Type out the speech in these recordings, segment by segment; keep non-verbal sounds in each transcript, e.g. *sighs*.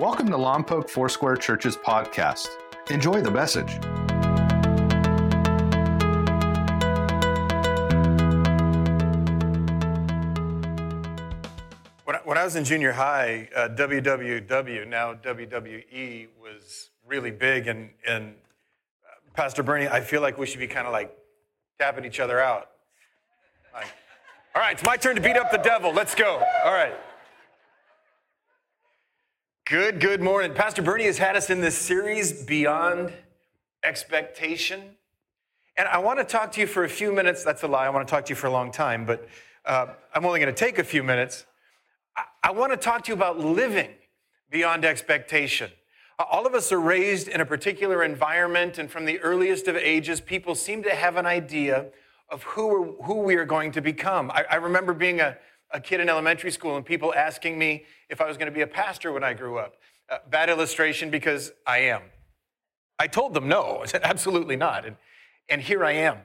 Welcome to Lompoc Foursquare Church's podcast. Enjoy the message. When I, was in junior high, uh, WWW, now WWE, was really big. And, and uh, Pastor Bernie, I feel like we should be kind of like tapping each other out. Like, all right, it's my turn to beat up the devil. Let's go. All right. Good, good morning. Pastor Bernie has had us in this series, Beyond Expectation. And I want to talk to you for a few minutes. That's a lie. I want to talk to you for a long time, but uh, I'm only going to take a few minutes. I, want to talk to you about living beyond expectation. Uh, all of us are raised in a particular environment, and from the earliest of ages, people seem to have an idea of who, who we are going to become. I, I remember being a, a kid in elementary school and people asking me if I was going to be a pastor when I grew up. Uh, bad illustration because I am. I told them no. *laughs* I said, absolutely not. And, and here I am.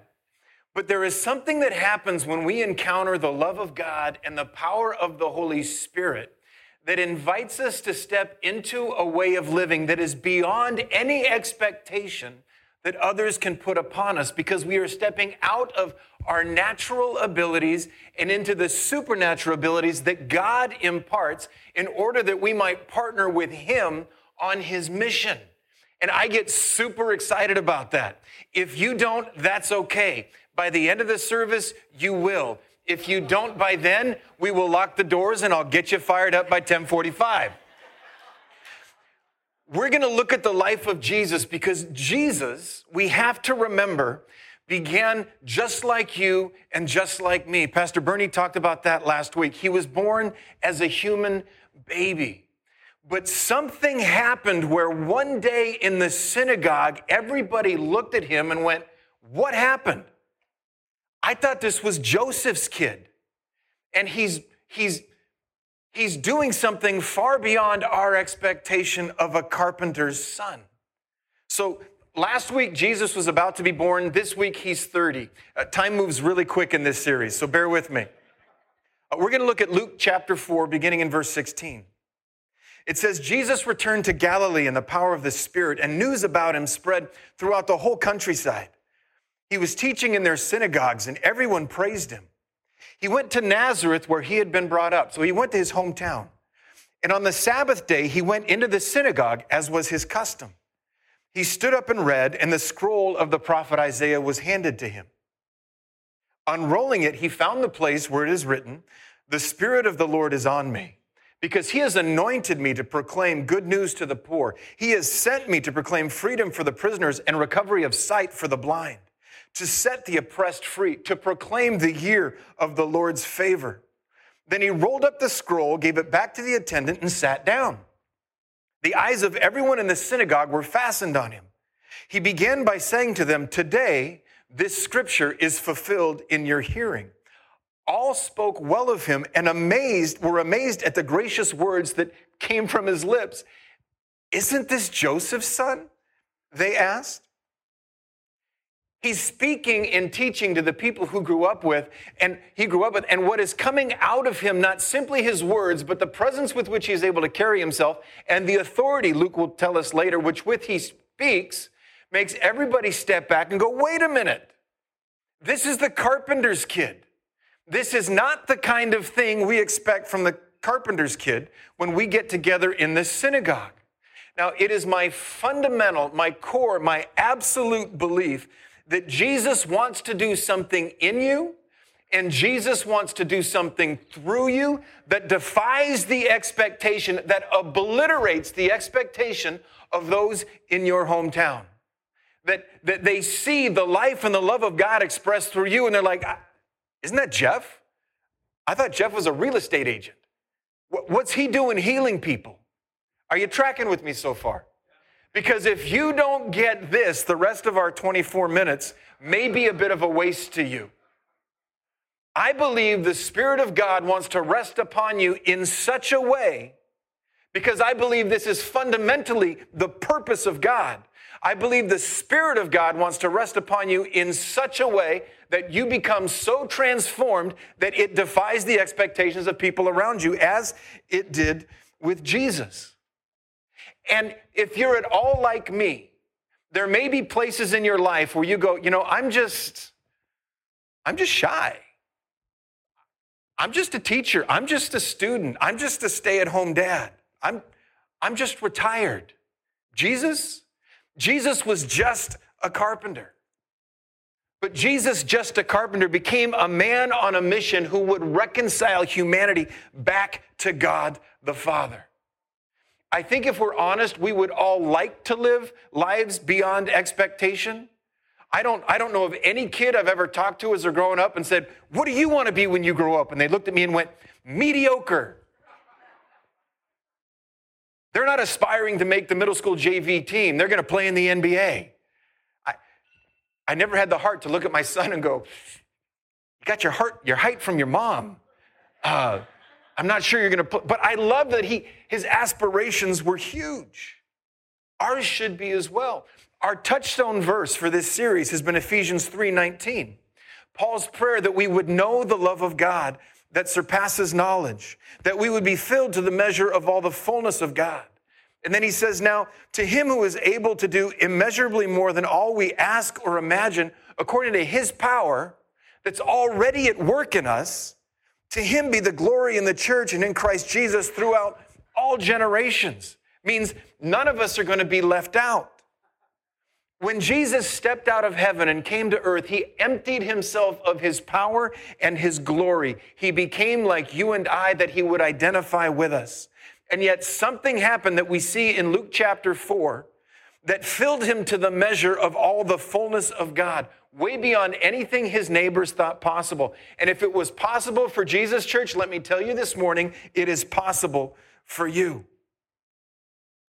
But there is something that happens when we encounter the love of God and the power of the Holy Spirit that invites us to step into a way of living that is beyond any expectation that others can put upon us because we are stepping out of our natural abilities and into the supernatural abilities that God imparts in order that we might partner with Him on His mission. And I get super excited about that. If you don't, that's okay. By the end of the service, you will. If you don't by then, we will lock the doors and I'll get you fired up by 1045. We're going to look at the life of Jesus because Jesus, we have to remember, began just like you and just like me. Pastor Bernie talked about that last week. He was born as a human baby. But something happened where one day in the synagogue, everybody looked at him and went, What happened? I thought this was Joseph's kid. And he's, he's, he's doing something far beyond our expectation of a carpenter's son. So last week, Jesus was about to be born. This week, he's 30. Uh, time moves really quick in this series, so bear with me. Uh, we're going to look at Luke chapter 4, beginning in verse 16. It says, Jesus returned to Galilee in the power of the Spirit, and news about him spread throughout the whole countryside. He was teaching in their synagogues, and everyone praised him. He went to Nazareth where he had been brought up. So he went to his hometown. And on the Sabbath day, he went into the synagogue as was his custom. He stood up and read, and the scroll of the prophet Isaiah was handed to him. Unrolling it, he found the place where it is written, The Spirit of the Lord is on me, because he has anointed me to proclaim good news to the poor. He has sent me to proclaim freedom for the prisoners and recovery of sight for the blind to set the oppressed free, to proclaim the year of the Lord's favor. Then he rolled up the scroll, gave it back to the attendant, and sat down. The eyes of everyone in the synagogue were fastened on him. He began by saying to them, Today, this scripture is fulfilled in your hearing. All spoke well of him and amazed, were amazed at the gracious words that came from his lips. Isn't this Joseph's son? They asked. He's speaking and teaching to the people who grew up with, and he grew up with, and what is coming out of him, not simply his words, but the presence with which he is able to carry himself, and the authority, Luke will tell us later, which with he speaks, makes everybody step back and go, wait a minute. This is the carpenter's kid. This is not the kind of thing we expect from the carpenter's kid when we get together in the synagogue. Now, it is my fundamental, my core, my absolute belief that Jesus wants to do something in you and Jesus wants to do something through you that defies the expectation, that obliterates the expectation of those in your hometown. That, that they see the life and the love of God expressed through you, and they're like, Isn't that Jeff? I thought Jeff was a real estate agent. What's he doing healing people? Are you tracking with me so far? Because if you don't get this, the rest of our 24 minutes may be a bit of a waste to you. I believe the Spirit of God wants to rest upon you in such a way, because I believe this is fundamentally the purpose of God. I believe the Spirit of God wants to rest upon you in such a way that you become so transformed that it defies the expectations of people around you, as it did with Jesus. And if you're at all like me, there may be places in your life where you go, you know, I'm just, I'm just shy. I'm just a teacher. I'm just a student. I'm just a stay at home dad. I'm, I'm just retired. Jesus, Jesus was just a carpenter. But Jesus, just a carpenter, became a man on a mission who would reconcile humanity back to God the Father. I think if we're honest, we would all like to live lives beyond expectation. I don't, I don't know of any kid I've ever talked to as they're growing up and said, What do you want to be when you grow up? And they looked at me and went, Mediocre. They're not aspiring to make the middle school JV team, they're going to play in the NBA. I, I never had the heart to look at my son and go, You got your heart, your height from your mom. Uh, I'm not sure you're going to put, but I love that he, his aspirations were huge. Ours should be as well. Our touchstone verse for this series has been Ephesians 3:19. Paul's prayer that we would know the love of God that surpasses knowledge, that we would be filled to the measure of all the fullness of God. And then he says, Now, to him who is able to do immeasurably more than all we ask or imagine, according to his power that's already at work in us, to him be the glory in the church and in Christ Jesus throughout all generations. Means none of us are going to be left out. When Jesus stepped out of heaven and came to earth, he emptied himself of his power and his glory. He became like you and I, that he would identify with us. And yet, something happened that we see in Luke chapter 4 that filled him to the measure of all the fullness of God way beyond anything his neighbors thought possible. And if it was possible for Jesus, church, let me tell you this morning, it is possible for you.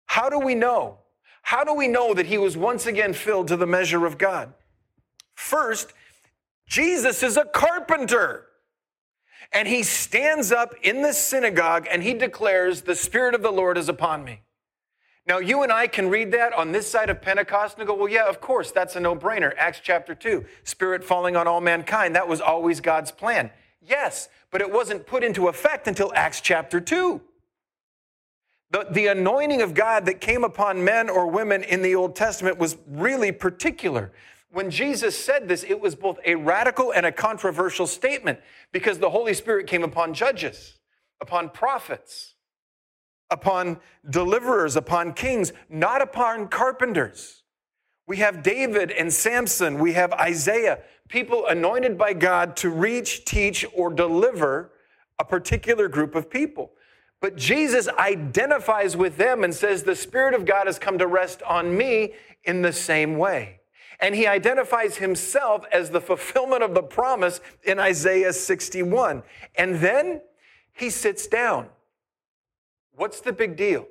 How do we know? How do we know that he was once again filled to the measure of God? First, Jesus is a carpenter. And he stands up in the synagogue and he declares, The Spirit of the Lord is upon me. Now, you and I can read that on this side of Pentecost and go, well, yeah, of course, that's a no brainer. Acts chapter 2, Spirit falling on all mankind. That was always God's plan. Yes, but it wasn't put into effect until Acts chapter 2. The, the anointing of God that came upon men or women in the Old Testament was really particular. When Jesus said this, it was both a radical and a controversial statement because the Holy Spirit came upon judges, upon prophets upon deliverers, upon kings, not upon carpenters. We have David and Samson, we have Isaiah, people anointed by God to reach, teach, or deliver a particular group of people. But Jesus identifies with them and says, The Spirit of God has come to rest on me in the same way. And he identifies himself as the fulfillment of the promise in Isaiah 61. And then he sits down. What's the big deal?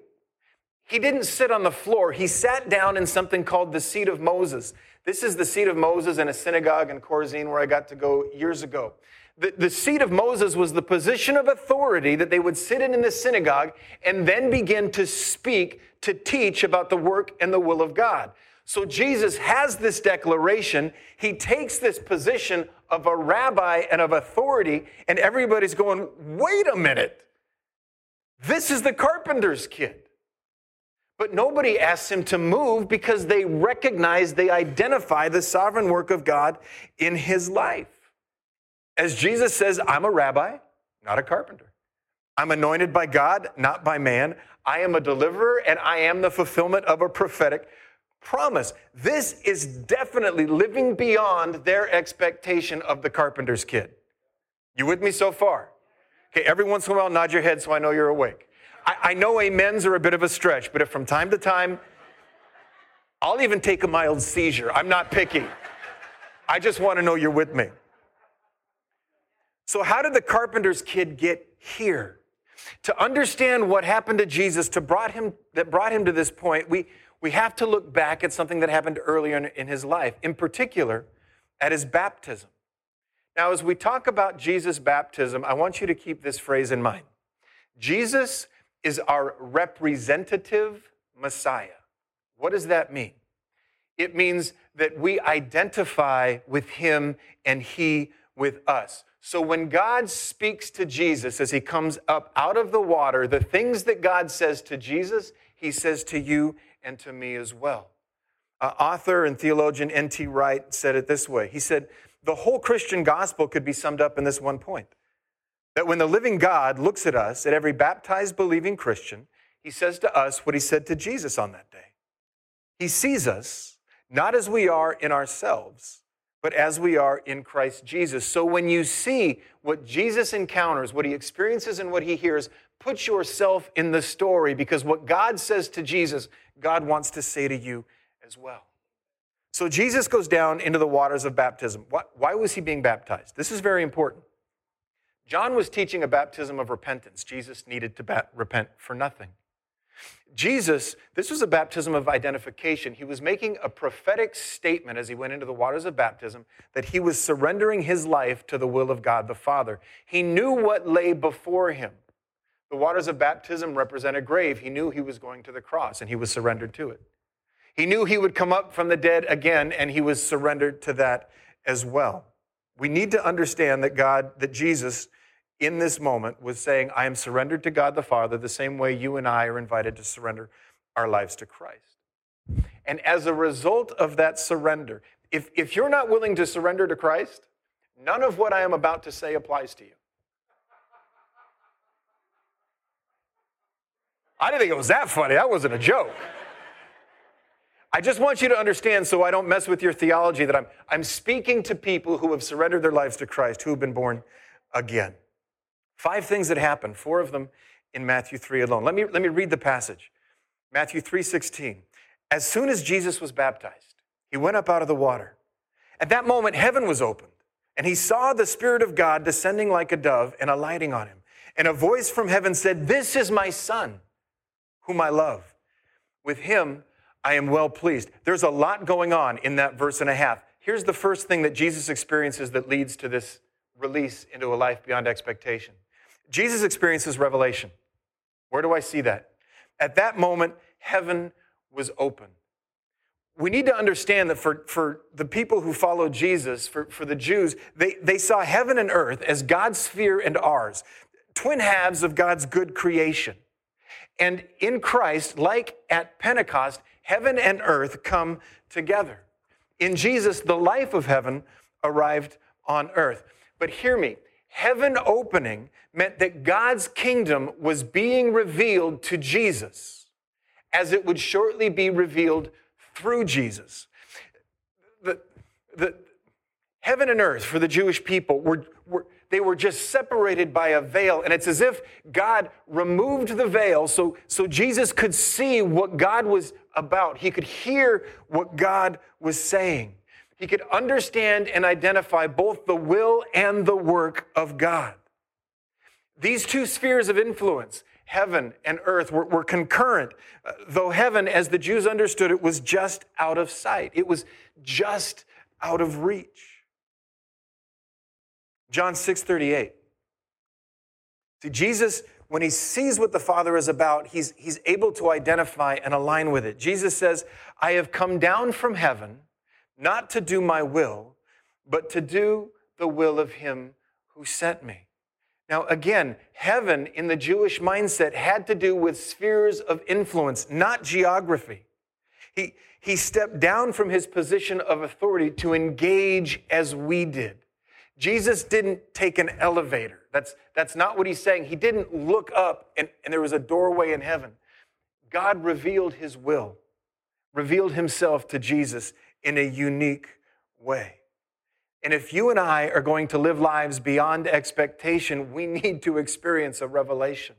He didn't sit on the floor. He sat down in something called the seat of Moses. This is the seat of Moses in a synagogue in Chorazin where I got to go years ago. The, the seat of Moses was the position of authority that they would sit in in the synagogue and then begin to speak, to teach about the work and the will of God. So Jesus has this declaration. He takes this position of a rabbi and of authority, and everybody's going, wait a minute. This is the carpenter's kid. But nobody asks him to move because they recognize, they identify the sovereign work of God in his life. As Jesus says, I'm a rabbi, not a carpenter. I'm anointed by God, not by man. I am a deliverer, and I am the fulfillment of a prophetic promise. This is definitely living beyond their expectation of the carpenter's kid. You with me so far? Okay, every once in a while, nod your head so I know you're awake. I, I know amens are a bit of a stretch, but if from time to time, I'll even take a mild seizure. I'm not picky. I just want to know you're with me. So, how did the carpenter's kid get here? To understand what happened to Jesus, to brought him, that brought him to this point, we, we have to look back at something that happened earlier in, in his life, in particular, at his baptism. Now, as we talk about Jesus' baptism, I want you to keep this phrase in mind Jesus is our representative Messiah. What does that mean? It means that we identify with him and he with us. So when God speaks to Jesus as he comes up out of the water, the things that God says to Jesus, he says to you and to me as well. Uh, author and theologian N.T. Wright said it this way He said, The whole Christian gospel could be summed up in this one point that when the living God looks at us, at every baptized, believing Christian, he says to us what he said to Jesus on that day. He sees us not as we are in ourselves, but as we are in Christ Jesus. So when you see what Jesus encounters, what he experiences, and what he hears, put yourself in the story because what God says to Jesus, God wants to say to you as well. So Jesus goes down into the waters of baptism. Why was he being baptized? This is very important. John was teaching a baptism of repentance. Jesus needed to bat- repent for nothing. Jesus, this was a baptism of identification. He was making a prophetic statement as he went into the waters of baptism that he was surrendering his life to the will of God the Father. He knew what lay before him. The waters of baptism represent a grave. He knew he was going to the cross and he was surrendered to it. He knew he would come up from the dead again and he was surrendered to that as well. We need to understand that God, that Jesus, in this moment was saying, I am surrendered to God the Father the same way you and I are invited to surrender our lives to Christ. And as a result of that surrender, if, if you're not willing to surrender to Christ, none of what I am about to say applies to you. I didn't think it was that funny. That wasn't a joke. I just want you to understand so I don't mess with your theology that I'm, I'm speaking to people who have surrendered their lives to Christ, who have been born again. Five things that happen, four of them in Matthew 3 alone. Let me, let me read the passage. Matthew 3:16. As soon as Jesus was baptized, he went up out of the water. At that moment, heaven was opened, and he saw the Spirit of God descending like a dove and alighting on him. And a voice from heaven said, This is my Son, whom I love. With him I am well pleased. There's a lot going on in that verse and a half. Here's the first thing that Jesus experiences that leads to this release into a life beyond expectation. Jesus experiences revelation. Where do I see that? At that moment, heaven was open. We need to understand that for, for the people who followed Jesus, for, for the Jews, they, they saw heaven and earth as God's sphere and ours, twin halves of God's good creation. And in Christ, like at Pentecost, heaven and earth come together. In Jesus, the life of heaven arrived on earth. But hear me, heaven opening meant that God's kingdom was being revealed to Jesus as it would shortly be revealed through Jesus. The, the, heaven and earth for the Jewish people were, were, they were just separated by a veil. And it's as if God removed the veil so, so Jesus could see what God was about. He could hear what God was saying. He could understand and identify both the will and the work of God. These two spheres of influence, heaven and earth, were, were concurrent, uh, though heaven, as the Jews understood it, was just out of sight. It was just out of reach. John 6 38. See, Jesus, when he sees what the Father is about, he's, he's able to identify and align with it. Jesus says, I have come down from heaven not to do my will, but to do the will of him who sent me. Now, again, heaven in the Jewish mindset had to do with spheres of influence, not geography. He, he stepped down from his position of authority to engage as we did. Jesus didn't take an elevator. That's, that's not what he's saying. He didn't look up and, and there was a doorway in heaven. God revealed his will, revealed himself to Jesus in a unique way. And if you and I are going to live lives beyond expectation, we need to experience a revelation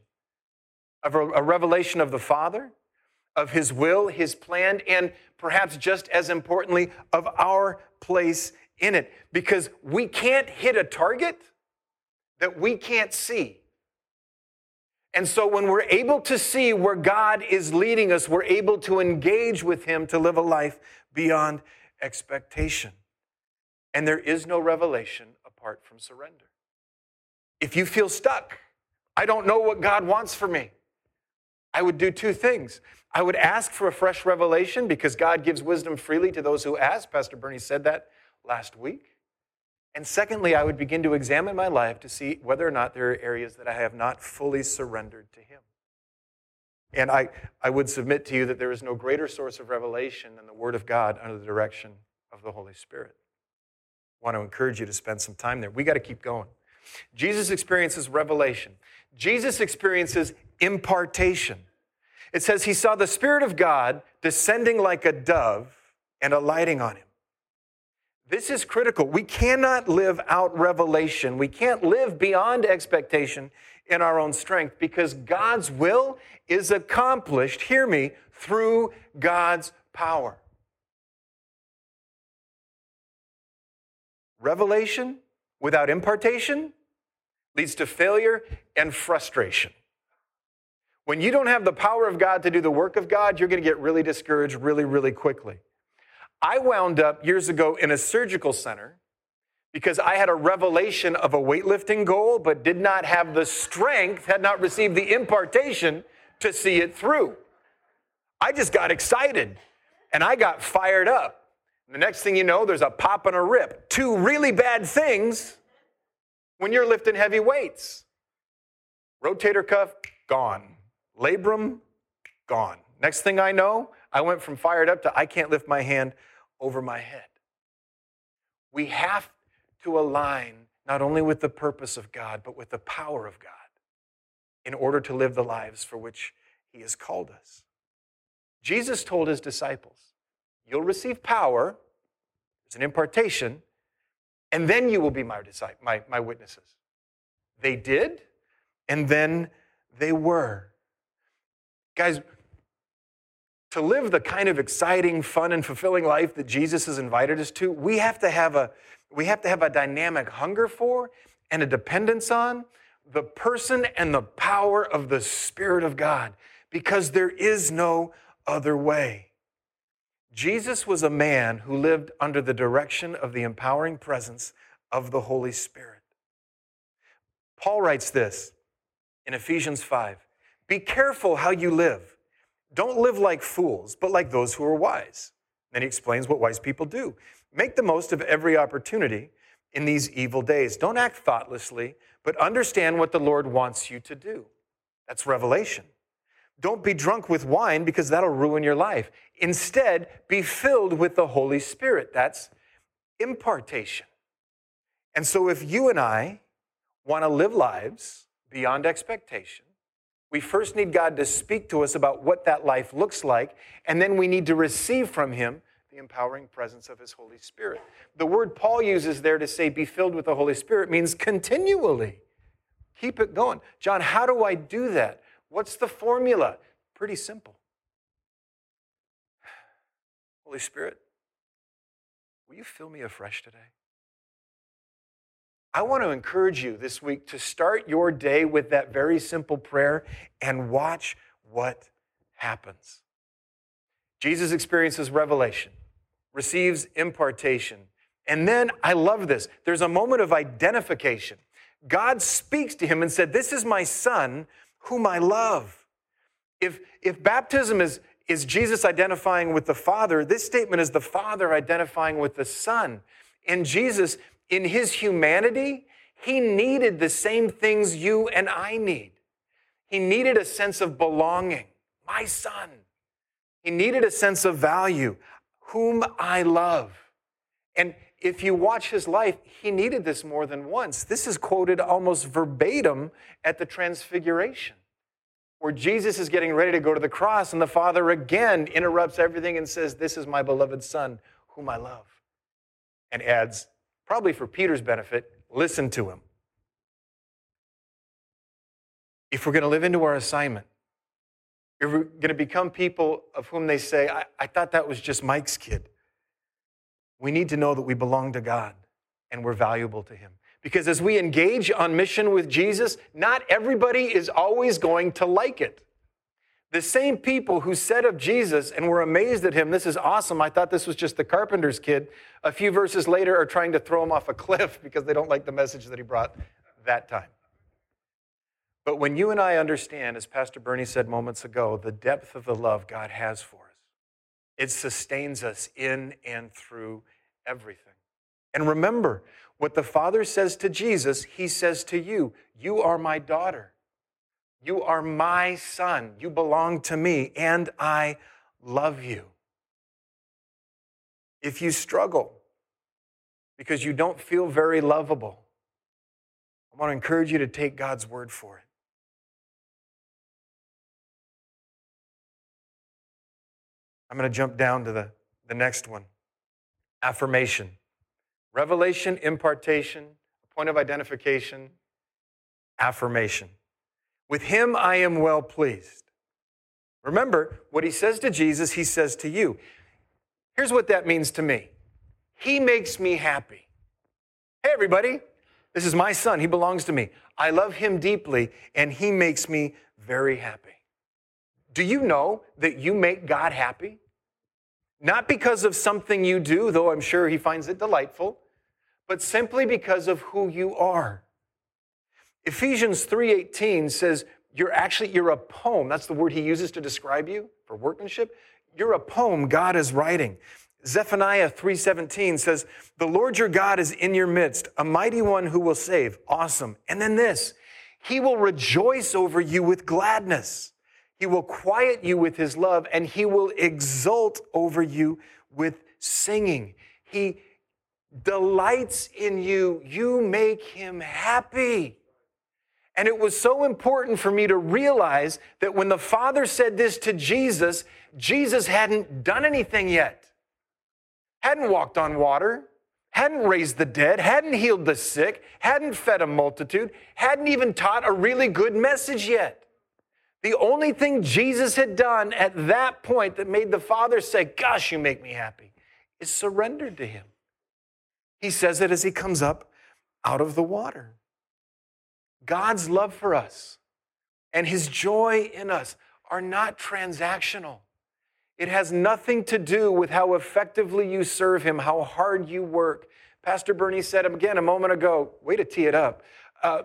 of a, revelation of the Father, of His will, His plan, and perhaps just as importantly, of our place in it. Because we can't hit a target that we can't see. And so when we're able to see where God is leading us, we're able to engage with Him to live a life beyond expectation. And there is no revelation apart from surrender. If you feel stuck, I don't know what God wants for me, I would do two things. I would ask for a fresh revelation because God gives wisdom freely to those who ask. Pastor Bernie said that last week. And secondly, I would begin to examine my life to see whether or not there are areas that I have not fully surrendered to Him. And I, I would submit to you that there is no greater source of revelation than the Word of God under the direction of the Holy Spirit. I want to encourage you to spend some time there. We got to keep going. Jesus experiences revelation, Jesus experiences impartation. It says he saw the Spirit of God descending like a dove and alighting on him. This is critical. We cannot live out revelation. We can't live beyond expectation in our own strength because God's will is accomplished, hear me, through God's power. Revelation without impartation leads to failure and frustration. When you don't have the power of God to do the work of God, you're going to get really discouraged really, really quickly. I wound up years ago in a surgical center because I had a revelation of a weightlifting goal, but did not have the strength, had not received the impartation to see it through. I just got excited and I got fired up. the next thing you know, there's a pop and a rip. Two really bad things when you're lifting heavy weights. Rotator cuff, gone. Labrum, gone. Next thing I know, I went from fired up to I can't lift my hand over my head. We have to align not only with the purpose of God, but with the power of God in order to live the lives for which He has called us. Jesus told His disciples, You'll receive power, it's an impartation, and then you will be my, disciples, my, my witnesses. They did, and then they were. Guys, to live the kind of exciting, fun, and fulfilling life that Jesus has invited us to, we have to have a, we have, to have a dynamic hunger for and a dependence on the person and the power of the Spirit of God because there is no other way. Jesus was a man who lived under the direction of the empowering presence of the Holy Spirit. Paul writes this in Ephesians 5 Be careful how you live don't live like fools, but like those who are wise. Then he explains what wise people do. Make the most of every opportunity in these evil days. Don't act thoughtlessly, but understand what the Lord wants you to do. That's revelation. Don't be drunk with wine because that'll ruin your life. Instead, be filled with the Holy Spirit. That's impartation. And so, if you and I want to live lives beyond expectation, we first need God to speak to us about what that life looks like, and then we need to receive from Him the empowering presence of His Holy Spirit. The word Paul uses there to say, be filled with the Holy Spirit, means continually. Keep it going. John, how do I do that? What's the formula? Pretty simple. *sighs* Holy Spirit, will you fill me afresh today? I want to encourage you this week to start your day with that very simple prayer and watch what happens. Jesus experiences revelation, receives impartation, and then I love this. There's a moment of identification. God speaks to him and said, This is my son whom I love. If, if baptism is, is Jesus identifying with the Father, this statement is the Father identifying with the Son. And Jesus in his humanity, he needed the same things you and I need. He needed a sense of belonging, my son. He needed a sense of value, whom I love. And if you watch his life, he needed this more than once. This is quoted almost verbatim at the Transfiguration, where Jesus is getting ready to go to the cross, and the Father again interrupts everything and says, This is my beloved Son, whom I love. And adds, probably for Peter's benefit, listen to him. If we're going to live into our assignment, if we're going to become people of whom they say, I, I thought that was just Mike's kid, we need to know that we belong to God and we're valuable to Him. Because as we engage on mission with Jesus, not everybody is always going to like it. The same people who said of Jesus and were amazed at him, This is awesome. I thought this was just the carpenter's kid, a few verses later are trying to throw him off a *laughs* cliff because they don't like the message that he brought that time. But when you and I understand, as Pastor Bernie said moments ago, the depth of the love God has for us, it sustains us in and through everything. And remember, what the Father says to Jesus, he says to you, You are my daughter. You are my son. You belong to me, and I love you. If you struggle because you don't feel very lovable, I want to encourage you to take God's word for it. I'm going to jump down to the, the next one affirmation. Revelation, impartation, point of identification, affirmation. With him I am well pleased. Remember, what he says to Jesus, he says to you. Here's what that means to me He makes me happy. Hey, everybody, this is my son. He belongs to me. I love him deeply, and he makes me very happy. Do you know that you make God happy? Not because of something you do, though I'm sure he finds it delightful, but simply because of who you are. Ephesians 3:18 says you're actually you're a poem. That's the word he uses to describe you for workmanship. You're a poem God is writing. Zephaniah 3:17 says, "The Lord your God is in your midst, a mighty one who will save." Awesome. And then this, he will rejoice over you with gladness. He will quiet you with his love and he will exult over you with singing. He delights in you. You make him happy. And it was so important for me to realize that when the Father said this to Jesus, Jesus hadn't done anything yet, hadn't walked on water, hadn't raised the dead, hadn't healed the sick, hadn't fed a multitude, hadn't even taught a really good message yet. The only thing Jesus had done at that point that made the Father say, Gosh, you make me happy, is surrendered to Him. He says it as He comes up out of the water. God's love for us and His joy in us are not transactional. It has nothing to do with how effectively you serve Him, how hard you work. Pastor Bernie said again a moment ago, way to tee it up. Uh,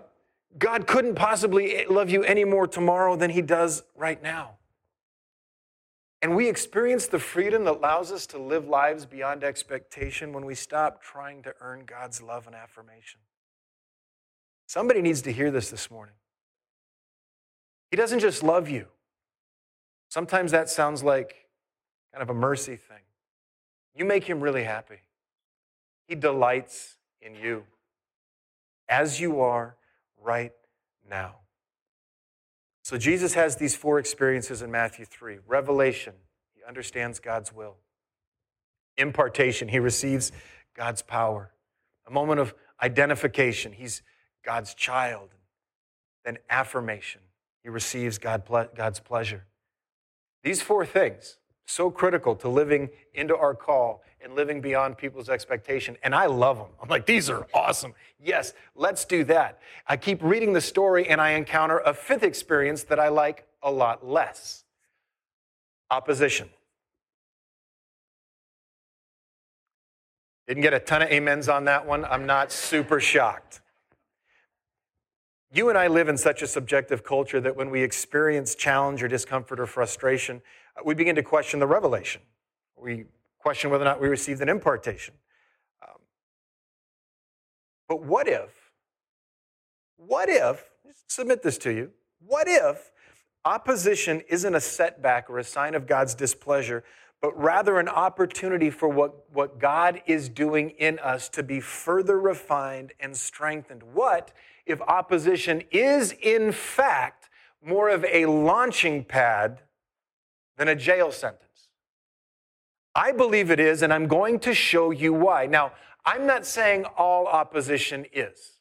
God couldn't possibly love you any more tomorrow than he does right now. And we experience the freedom that allows us to live lives beyond expectation when we stop trying to earn God's love and affirmation. Somebody needs to hear this this morning. He doesn't just love you. Sometimes that sounds like kind of a mercy thing. You make him really happy. He delights in you as you are right now. So Jesus has these four experiences in Matthew 3 revelation, he understands God's will. Impartation, he receives God's power. A moment of identification, he's God's child. Then affirmation, he receives God, God's pleasure. These four things, so critical to living into our call and living beyond people's expectation. And I love them. I'm like, these are awesome. Yes, let's do that. I keep reading the story and I encounter a fifth experience that I like a lot less opposition. Didn't get a ton of amens on that one. I'm not super shocked. You and I live in such a subjective culture that when we experience challenge or discomfort or frustration, we begin to question the revelation. We question whether or not we received an impartation. Um, but what if, what if, submit this to you, what if opposition isn't a setback or a sign of God's displeasure, but rather an opportunity for what, what God is doing in us to be further refined and strengthened? What if opposition is, in fact, more of a launching pad than a jail sentence? I believe it is, and I'm going to show you why. Now, I'm not saying all opposition is,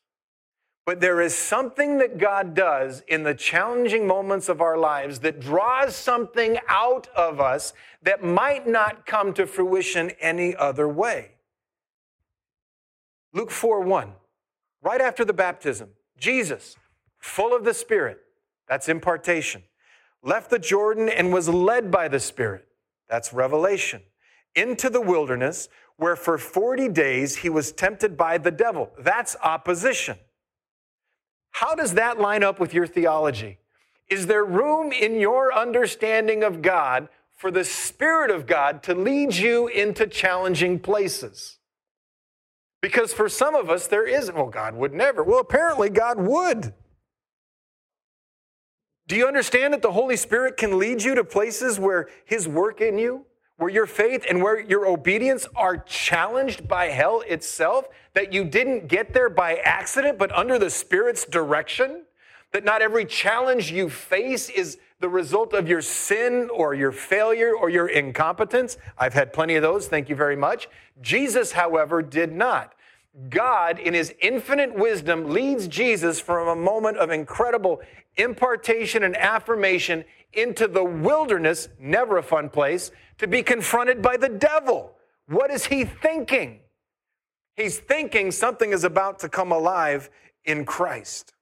but there is something that God does in the challenging moments of our lives that draws something out of us that might not come to fruition any other way. Luke 4 1, right after the baptism, Jesus, full of the Spirit, that's impartation, left the Jordan and was led by the Spirit, that's revelation into the wilderness where for 40 days he was tempted by the devil. That's opposition. How does that line up with your theology? Is there room in your understanding of God for the Spirit of God to lead you into challenging places? Because for some of us, there isn't. Well, God would never. Well, apparently, God would. Do you understand that the Holy Spirit can lead you to places where His work in you, where your faith and where your obedience are challenged by hell itself? That you didn't get there by accident, but under the Spirit's direction? That not every challenge you face is the result of your sin or your failure or your incompetence? I've had plenty of those, thank you very much. Jesus, however, did not. God, in his infinite wisdom, leads Jesus from a moment of incredible impartation and affirmation into the wilderness, never a fun place, to be confronted by the devil. What is he thinking? He's thinking something is about to come alive in Christ.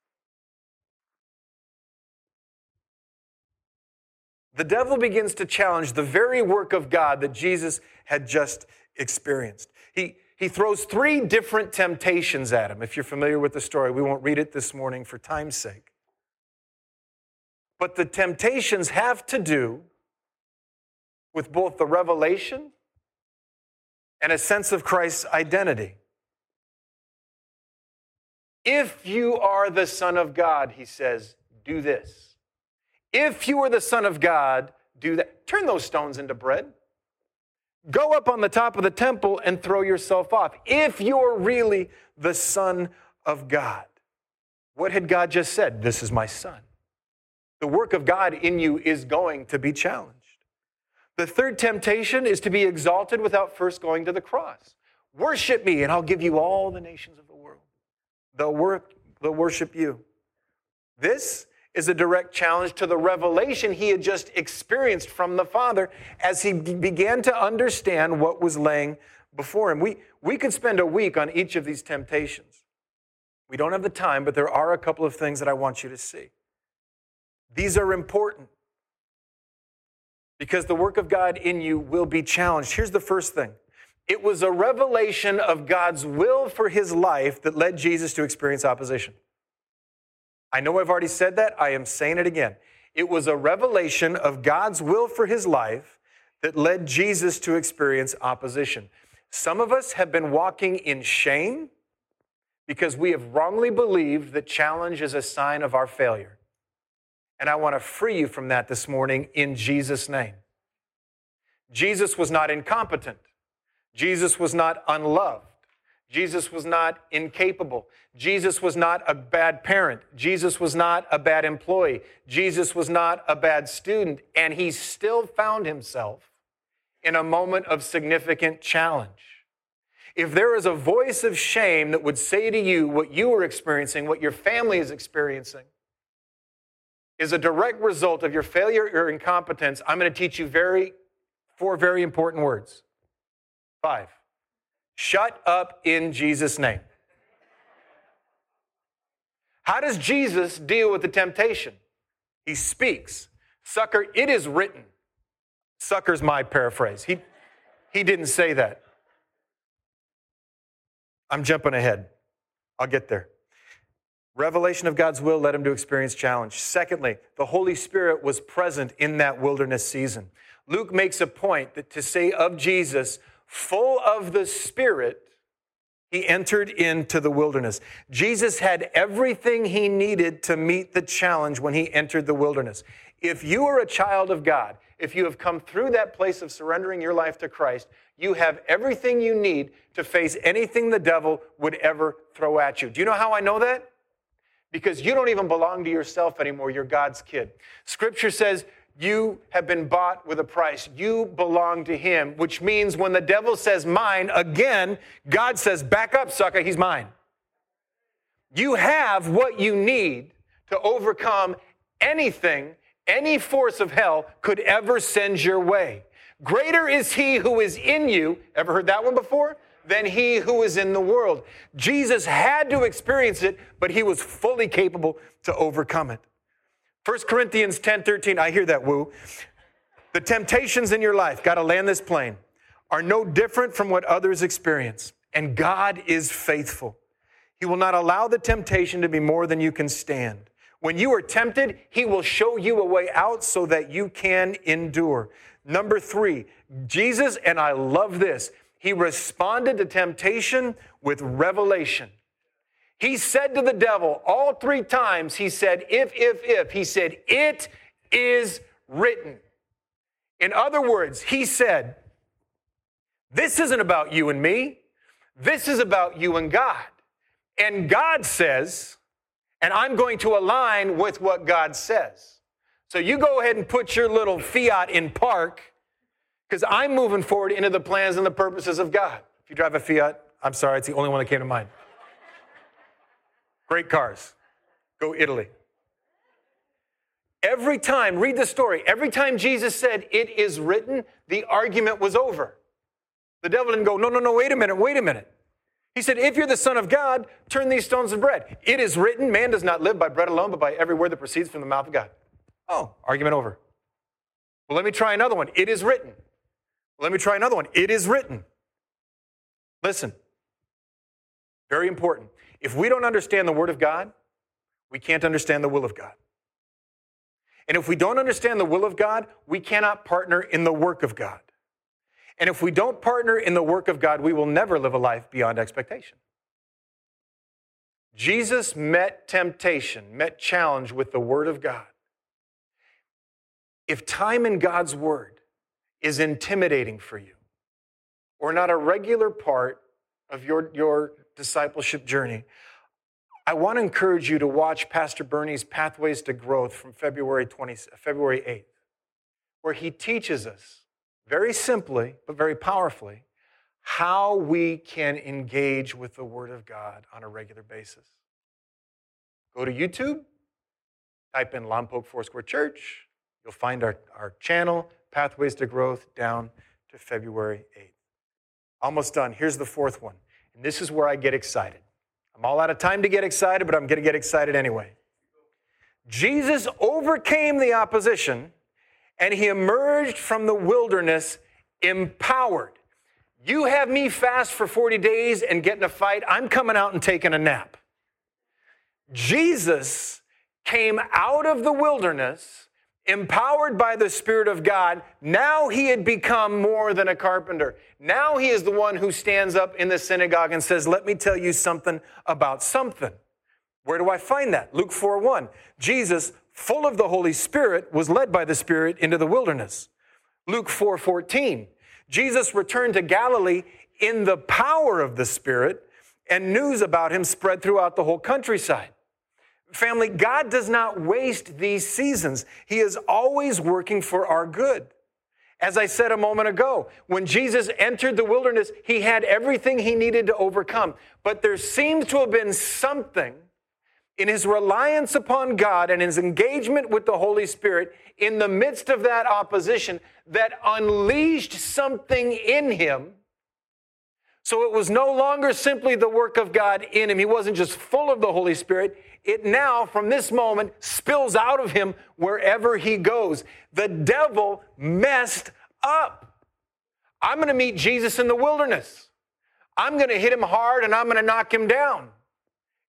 The devil begins to challenge the very work of God that Jesus had just experienced. He, he throws three different temptations at him. If you're familiar with the story, we won't read it this morning for time's sake. But the temptations have to do with both the revelation and a sense of Christ's identity. If you are the Son of God, he says, do this. If you are the Son of God, do that. Turn those stones into bread. Go up on the top of the temple and throw yourself off if you're really the Son of God. What had God just said? This is my Son. The work of God in you is going to be challenged. The third temptation is to be exalted without first going to the cross. Worship me, and I'll give you all the nations of the world. They'll, work, they'll worship you. This is a direct challenge to the revelation he had just experienced from the Father as he began to understand what was laying before him. We, we could spend a week on each of these temptations. We don't have the time, but there are a couple of things that I want you to see. These are important because the work of God in you will be challenged. Here's the first thing it was a revelation of God's will for his life that led Jesus to experience opposition. I know I've already said that. I am saying it again. It was a revelation of God's will for his life that led Jesus to experience opposition. Some of us have been walking in shame because we have wrongly believed that challenge is a sign of our failure. And I want to free you from that this morning in Jesus' name. Jesus was not incompetent. Jesus was not unloved. Jesus was not incapable. Jesus was not a bad parent. Jesus was not a bad employee. Jesus was not a bad student. And he still found himself in a moment of significant challenge. If there is a voice of shame that would say to you what you are experiencing, what your family is experiencing, is a direct result of your failure or incompetence, I'm going to teach you very, four very important words. Five. Shut up in Jesus' name. How does Jesus deal with the temptation? He speaks. Sucker, it is written. Sucker's my paraphrase. He, he didn't say that. I'm jumping ahead. I'll get there. Revelation of God's will led him to experience challenge. Secondly, the Holy Spirit was present in that wilderness season. Luke makes a point that to say of Jesus, full of the Spirit, he entered into the wilderness. Jesus had everything he needed to meet the challenge when he entered the wilderness. If you are a child of God, if you have come through that place of surrendering your life to Christ, you have everything you need to face anything the devil would ever throw at you. Do you know how I know that? Because you don't even belong to yourself anymore. You're God's kid. Scripture says you have been bought with a price. You belong to him, which means when the devil says mine, again, God says, back up, sucker, he's mine. You have what you need to overcome anything any force of hell could ever send your way. Greater is he who is in you. Ever heard that one before? Than he who is in the world. Jesus had to experience it, but he was fully capable to overcome it. 1 Corinthians 10 13, I hear that woo. The temptations in your life, got to land this plane, are no different from what others experience. And God is faithful. He will not allow the temptation to be more than you can stand. When you are tempted, He will show you a way out so that you can endure. Number three, Jesus, and I love this, He responded to temptation with revelation. He said to the devil all three times, he said, if, if, if. He said, it is written. In other words, he said, this isn't about you and me. This is about you and God. And God says, and I'm going to align with what God says. So you go ahead and put your little fiat in park because I'm moving forward into the plans and the purposes of God. If you drive a Fiat, I'm sorry, it's the only one that came to mind. Great cars. Go Italy. Every time, read the story, every time Jesus said, It is written, the argument was over. The devil didn't go, No, no, no, wait a minute, wait a minute. He said, If you're the Son of God, turn these stones to bread. It is written, man does not live by bread alone, but by every word that proceeds from the mouth of God. Oh, argument over. Well, let me try another one. It is written. Well, let me try another one. It is written. Listen, very important. If we don't understand the Word of God, we can't understand the will of God. And if we don't understand the will of God, we cannot partner in the work of God. And if we don't partner in the work of God, we will never live a life beyond expectation. Jesus met temptation, met challenge with the Word of God. If time in God's Word is intimidating for you, or not a regular part of your, your discipleship journey, I want to encourage you to watch Pastor Bernie's Pathways to Growth from February, 20, February 8th, where he teaches us very simply, but very powerfully, how we can engage with the Word of God on a regular basis. Go to YouTube, type in Lompoc Foursquare Church. You'll find our, our channel, Pathways to Growth, down to February 8th. Almost done. Here's the fourth one. And this is where I get excited. I'm all out of time to get excited, but I'm going to get excited anyway. Jesus overcame the opposition and he emerged from the wilderness empowered. You have me fast for 40 days and get in a fight, I'm coming out and taking a nap. Jesus came out of the wilderness empowered by the Spirit of God. Now he had become more than a carpenter. Now he is the one who stands up in the synagogue and says, Let me tell you something about something. Where do I find that? Luke 4 1. Jesus full of the Holy Spirit, was led by the Spirit into the wilderness. Luke 4 14. Jesus returned to Galilee in the power of the Spirit, and news about him spread throughout the whole countryside. Family, God does not waste these seasons. He is always working for our good. As I said a moment ago, when Jesus entered the wilderness, he had everything he needed to overcome. But there seems to have been something in his reliance upon God and his engagement with the Holy Spirit in the midst of that opposition that unleashed something in him. So it was no longer simply the work of God in him. He wasn't just full of the Holy Spirit. It now, from this moment, spills out of him wherever he goes. The devil messed up. I'm going to meet Jesus in the wilderness. I'm going to hit him hard and I'm going to knock him down.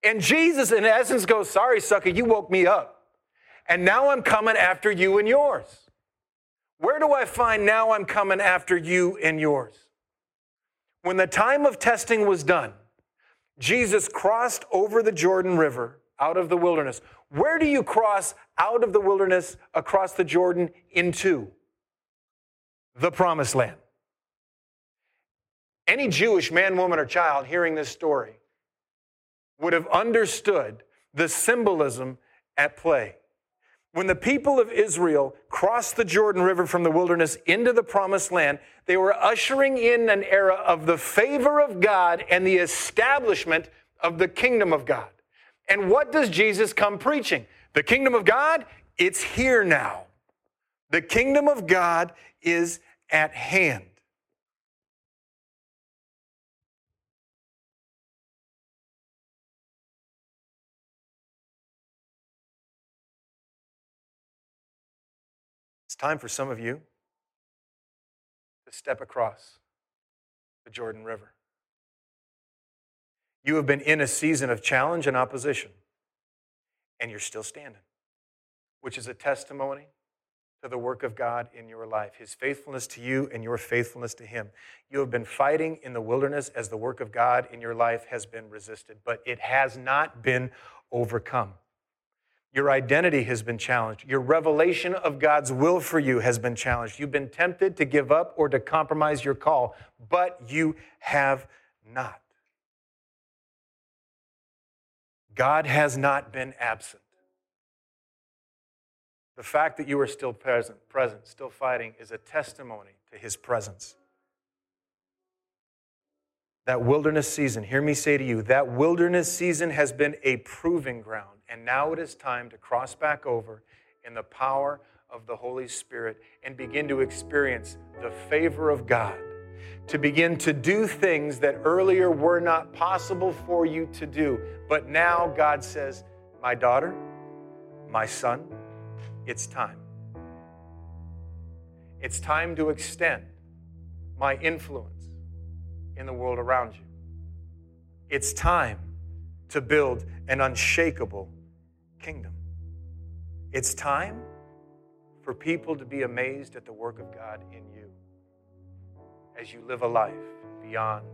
And Jesus, in essence, goes, Sorry, sucker, you woke me up. And now I'm coming after you and yours. Where do I find now I'm coming after you and yours? When the time of testing was done, Jesus crossed over the Jordan River out of the wilderness. Where do you cross out of the wilderness across the Jordan into? The promised land. Any Jewish man, woman, or child hearing this story would have understood the symbolism at play. When the people of Israel crossed the Jordan River from the wilderness into the promised land, they were ushering in an era of the favor of God and the establishment of the kingdom of God. And what does Jesus come preaching? The kingdom of God, it's here now. The kingdom of God is at hand. Time for some of you to step across the Jordan River. You have been in a season of challenge and opposition, and you're still standing, which is a testimony to the work of God in your life, His faithfulness to you and your faithfulness to Him. You have been fighting in the wilderness as the work of God in your life has been resisted, but it has not been overcome. Your identity has been challenged. Your revelation of God's will for you has been challenged. You've been tempted to give up or to compromise your call, but you have not. God has not been absent. The fact that you are still present, present, still fighting, is a testimony to his presence. That wilderness season, hear me say to you, that wilderness season has been a proving ground, and now it is time to cross back over in the power of the Holy Spirit and begin to experience the favor of God, to begin to do things that earlier were not possible for you to do. But now God says, My daughter, my son, it's time. It's time to extend my influence in the world around you. It's time to build an unshakable kingdom. It's time for people to be amazed at the work of God in you as you live a life beyond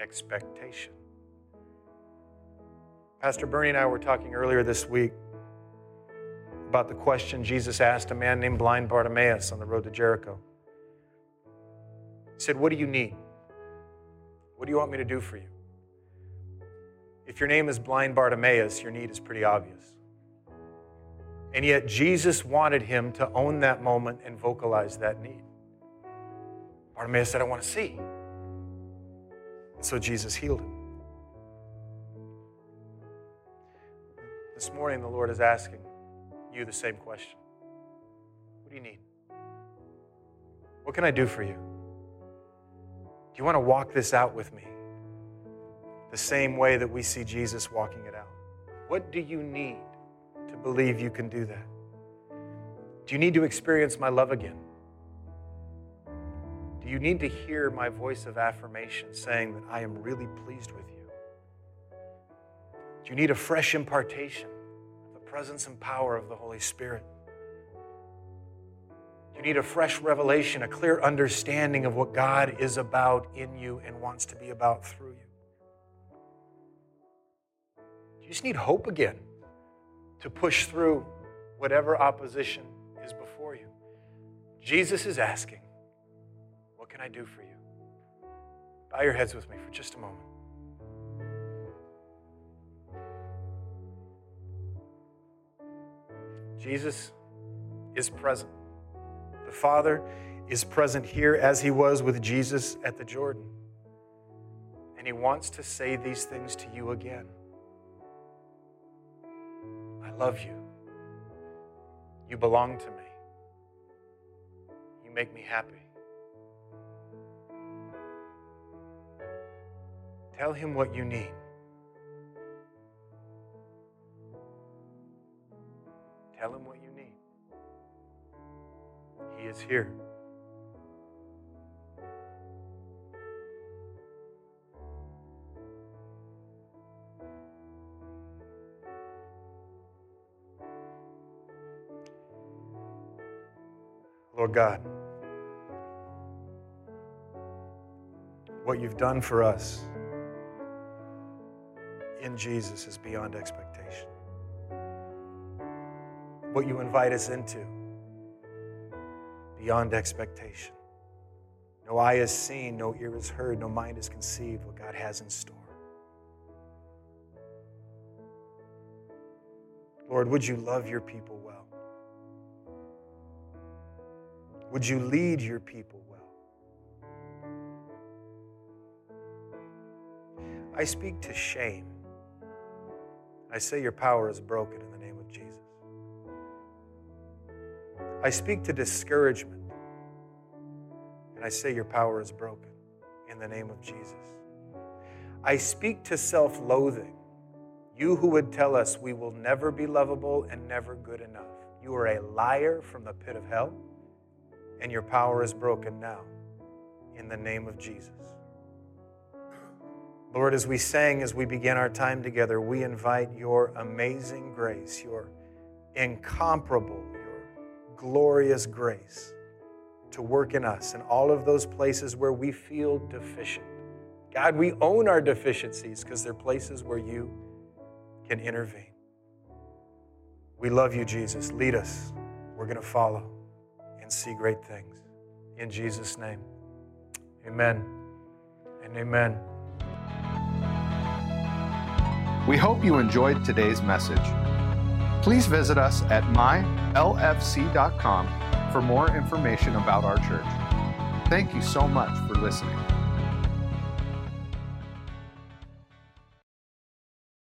expectation. Pastor Bernie and I were talking earlier this week about the question Jesus asked a man named blind Bartimaeus on the road to Jericho. He said, What do you need? What do you want me to do for you? If your name is blind Bartimaeus, your need is pretty obvious. And yet, Jesus wanted him to own that moment and vocalize that need. Bartimaeus said, I want to see. And so Jesus healed him. This morning, the Lord is asking, you the same question What do you need? What can I do for you? You want to walk this out with me? The same way that we see Jesus walking it out. What do you need to believe you can do that? Do you need to experience my love again? Do you need to hear my voice of affirmation saying that I am really pleased with you? Do you need a fresh impartation of the presence and power of the Holy Spirit. You need a fresh revelation, a clear understanding of what God is about in you and wants to be about through you. You just need hope again to push through whatever opposition is before you. Jesus is asking, What can I do for you? Bow your heads with me for just a moment. Jesus is present. The Father is present here as he was with Jesus at the Jordan. And he wants to say these things to you again. I love you. You belong to me. You make me happy. Tell him what you need. Tell him what is here. Lord God, what you've done for us in Jesus is beyond expectation what you invite us into beyond expectation. No eye has seen, no ear has heard, no mind has conceived what God has in store. Lord, would you love your people well? Would you lead your people well? I speak to shame. I say your power is broken I speak to discouragement. And I say, Your power is broken in the name of Jesus. I speak to self loathing. You who would tell us we will never be lovable and never good enough. You are a liar from the pit of hell, and your power is broken now in the name of Jesus. Lord, as we sang, as we begin our time together, we invite your amazing grace, your incomparable, glorious grace to work in us in all of those places where we feel deficient. God, we own our deficiencies because they're places where you can intervene. We love you, Jesus. Lead us. We're going to follow and see great things. In Jesus' name, amen and amen. We hope you enjoyed today's message. Please visit us at mylfc.com for more information about our church. Thank you so much for listening.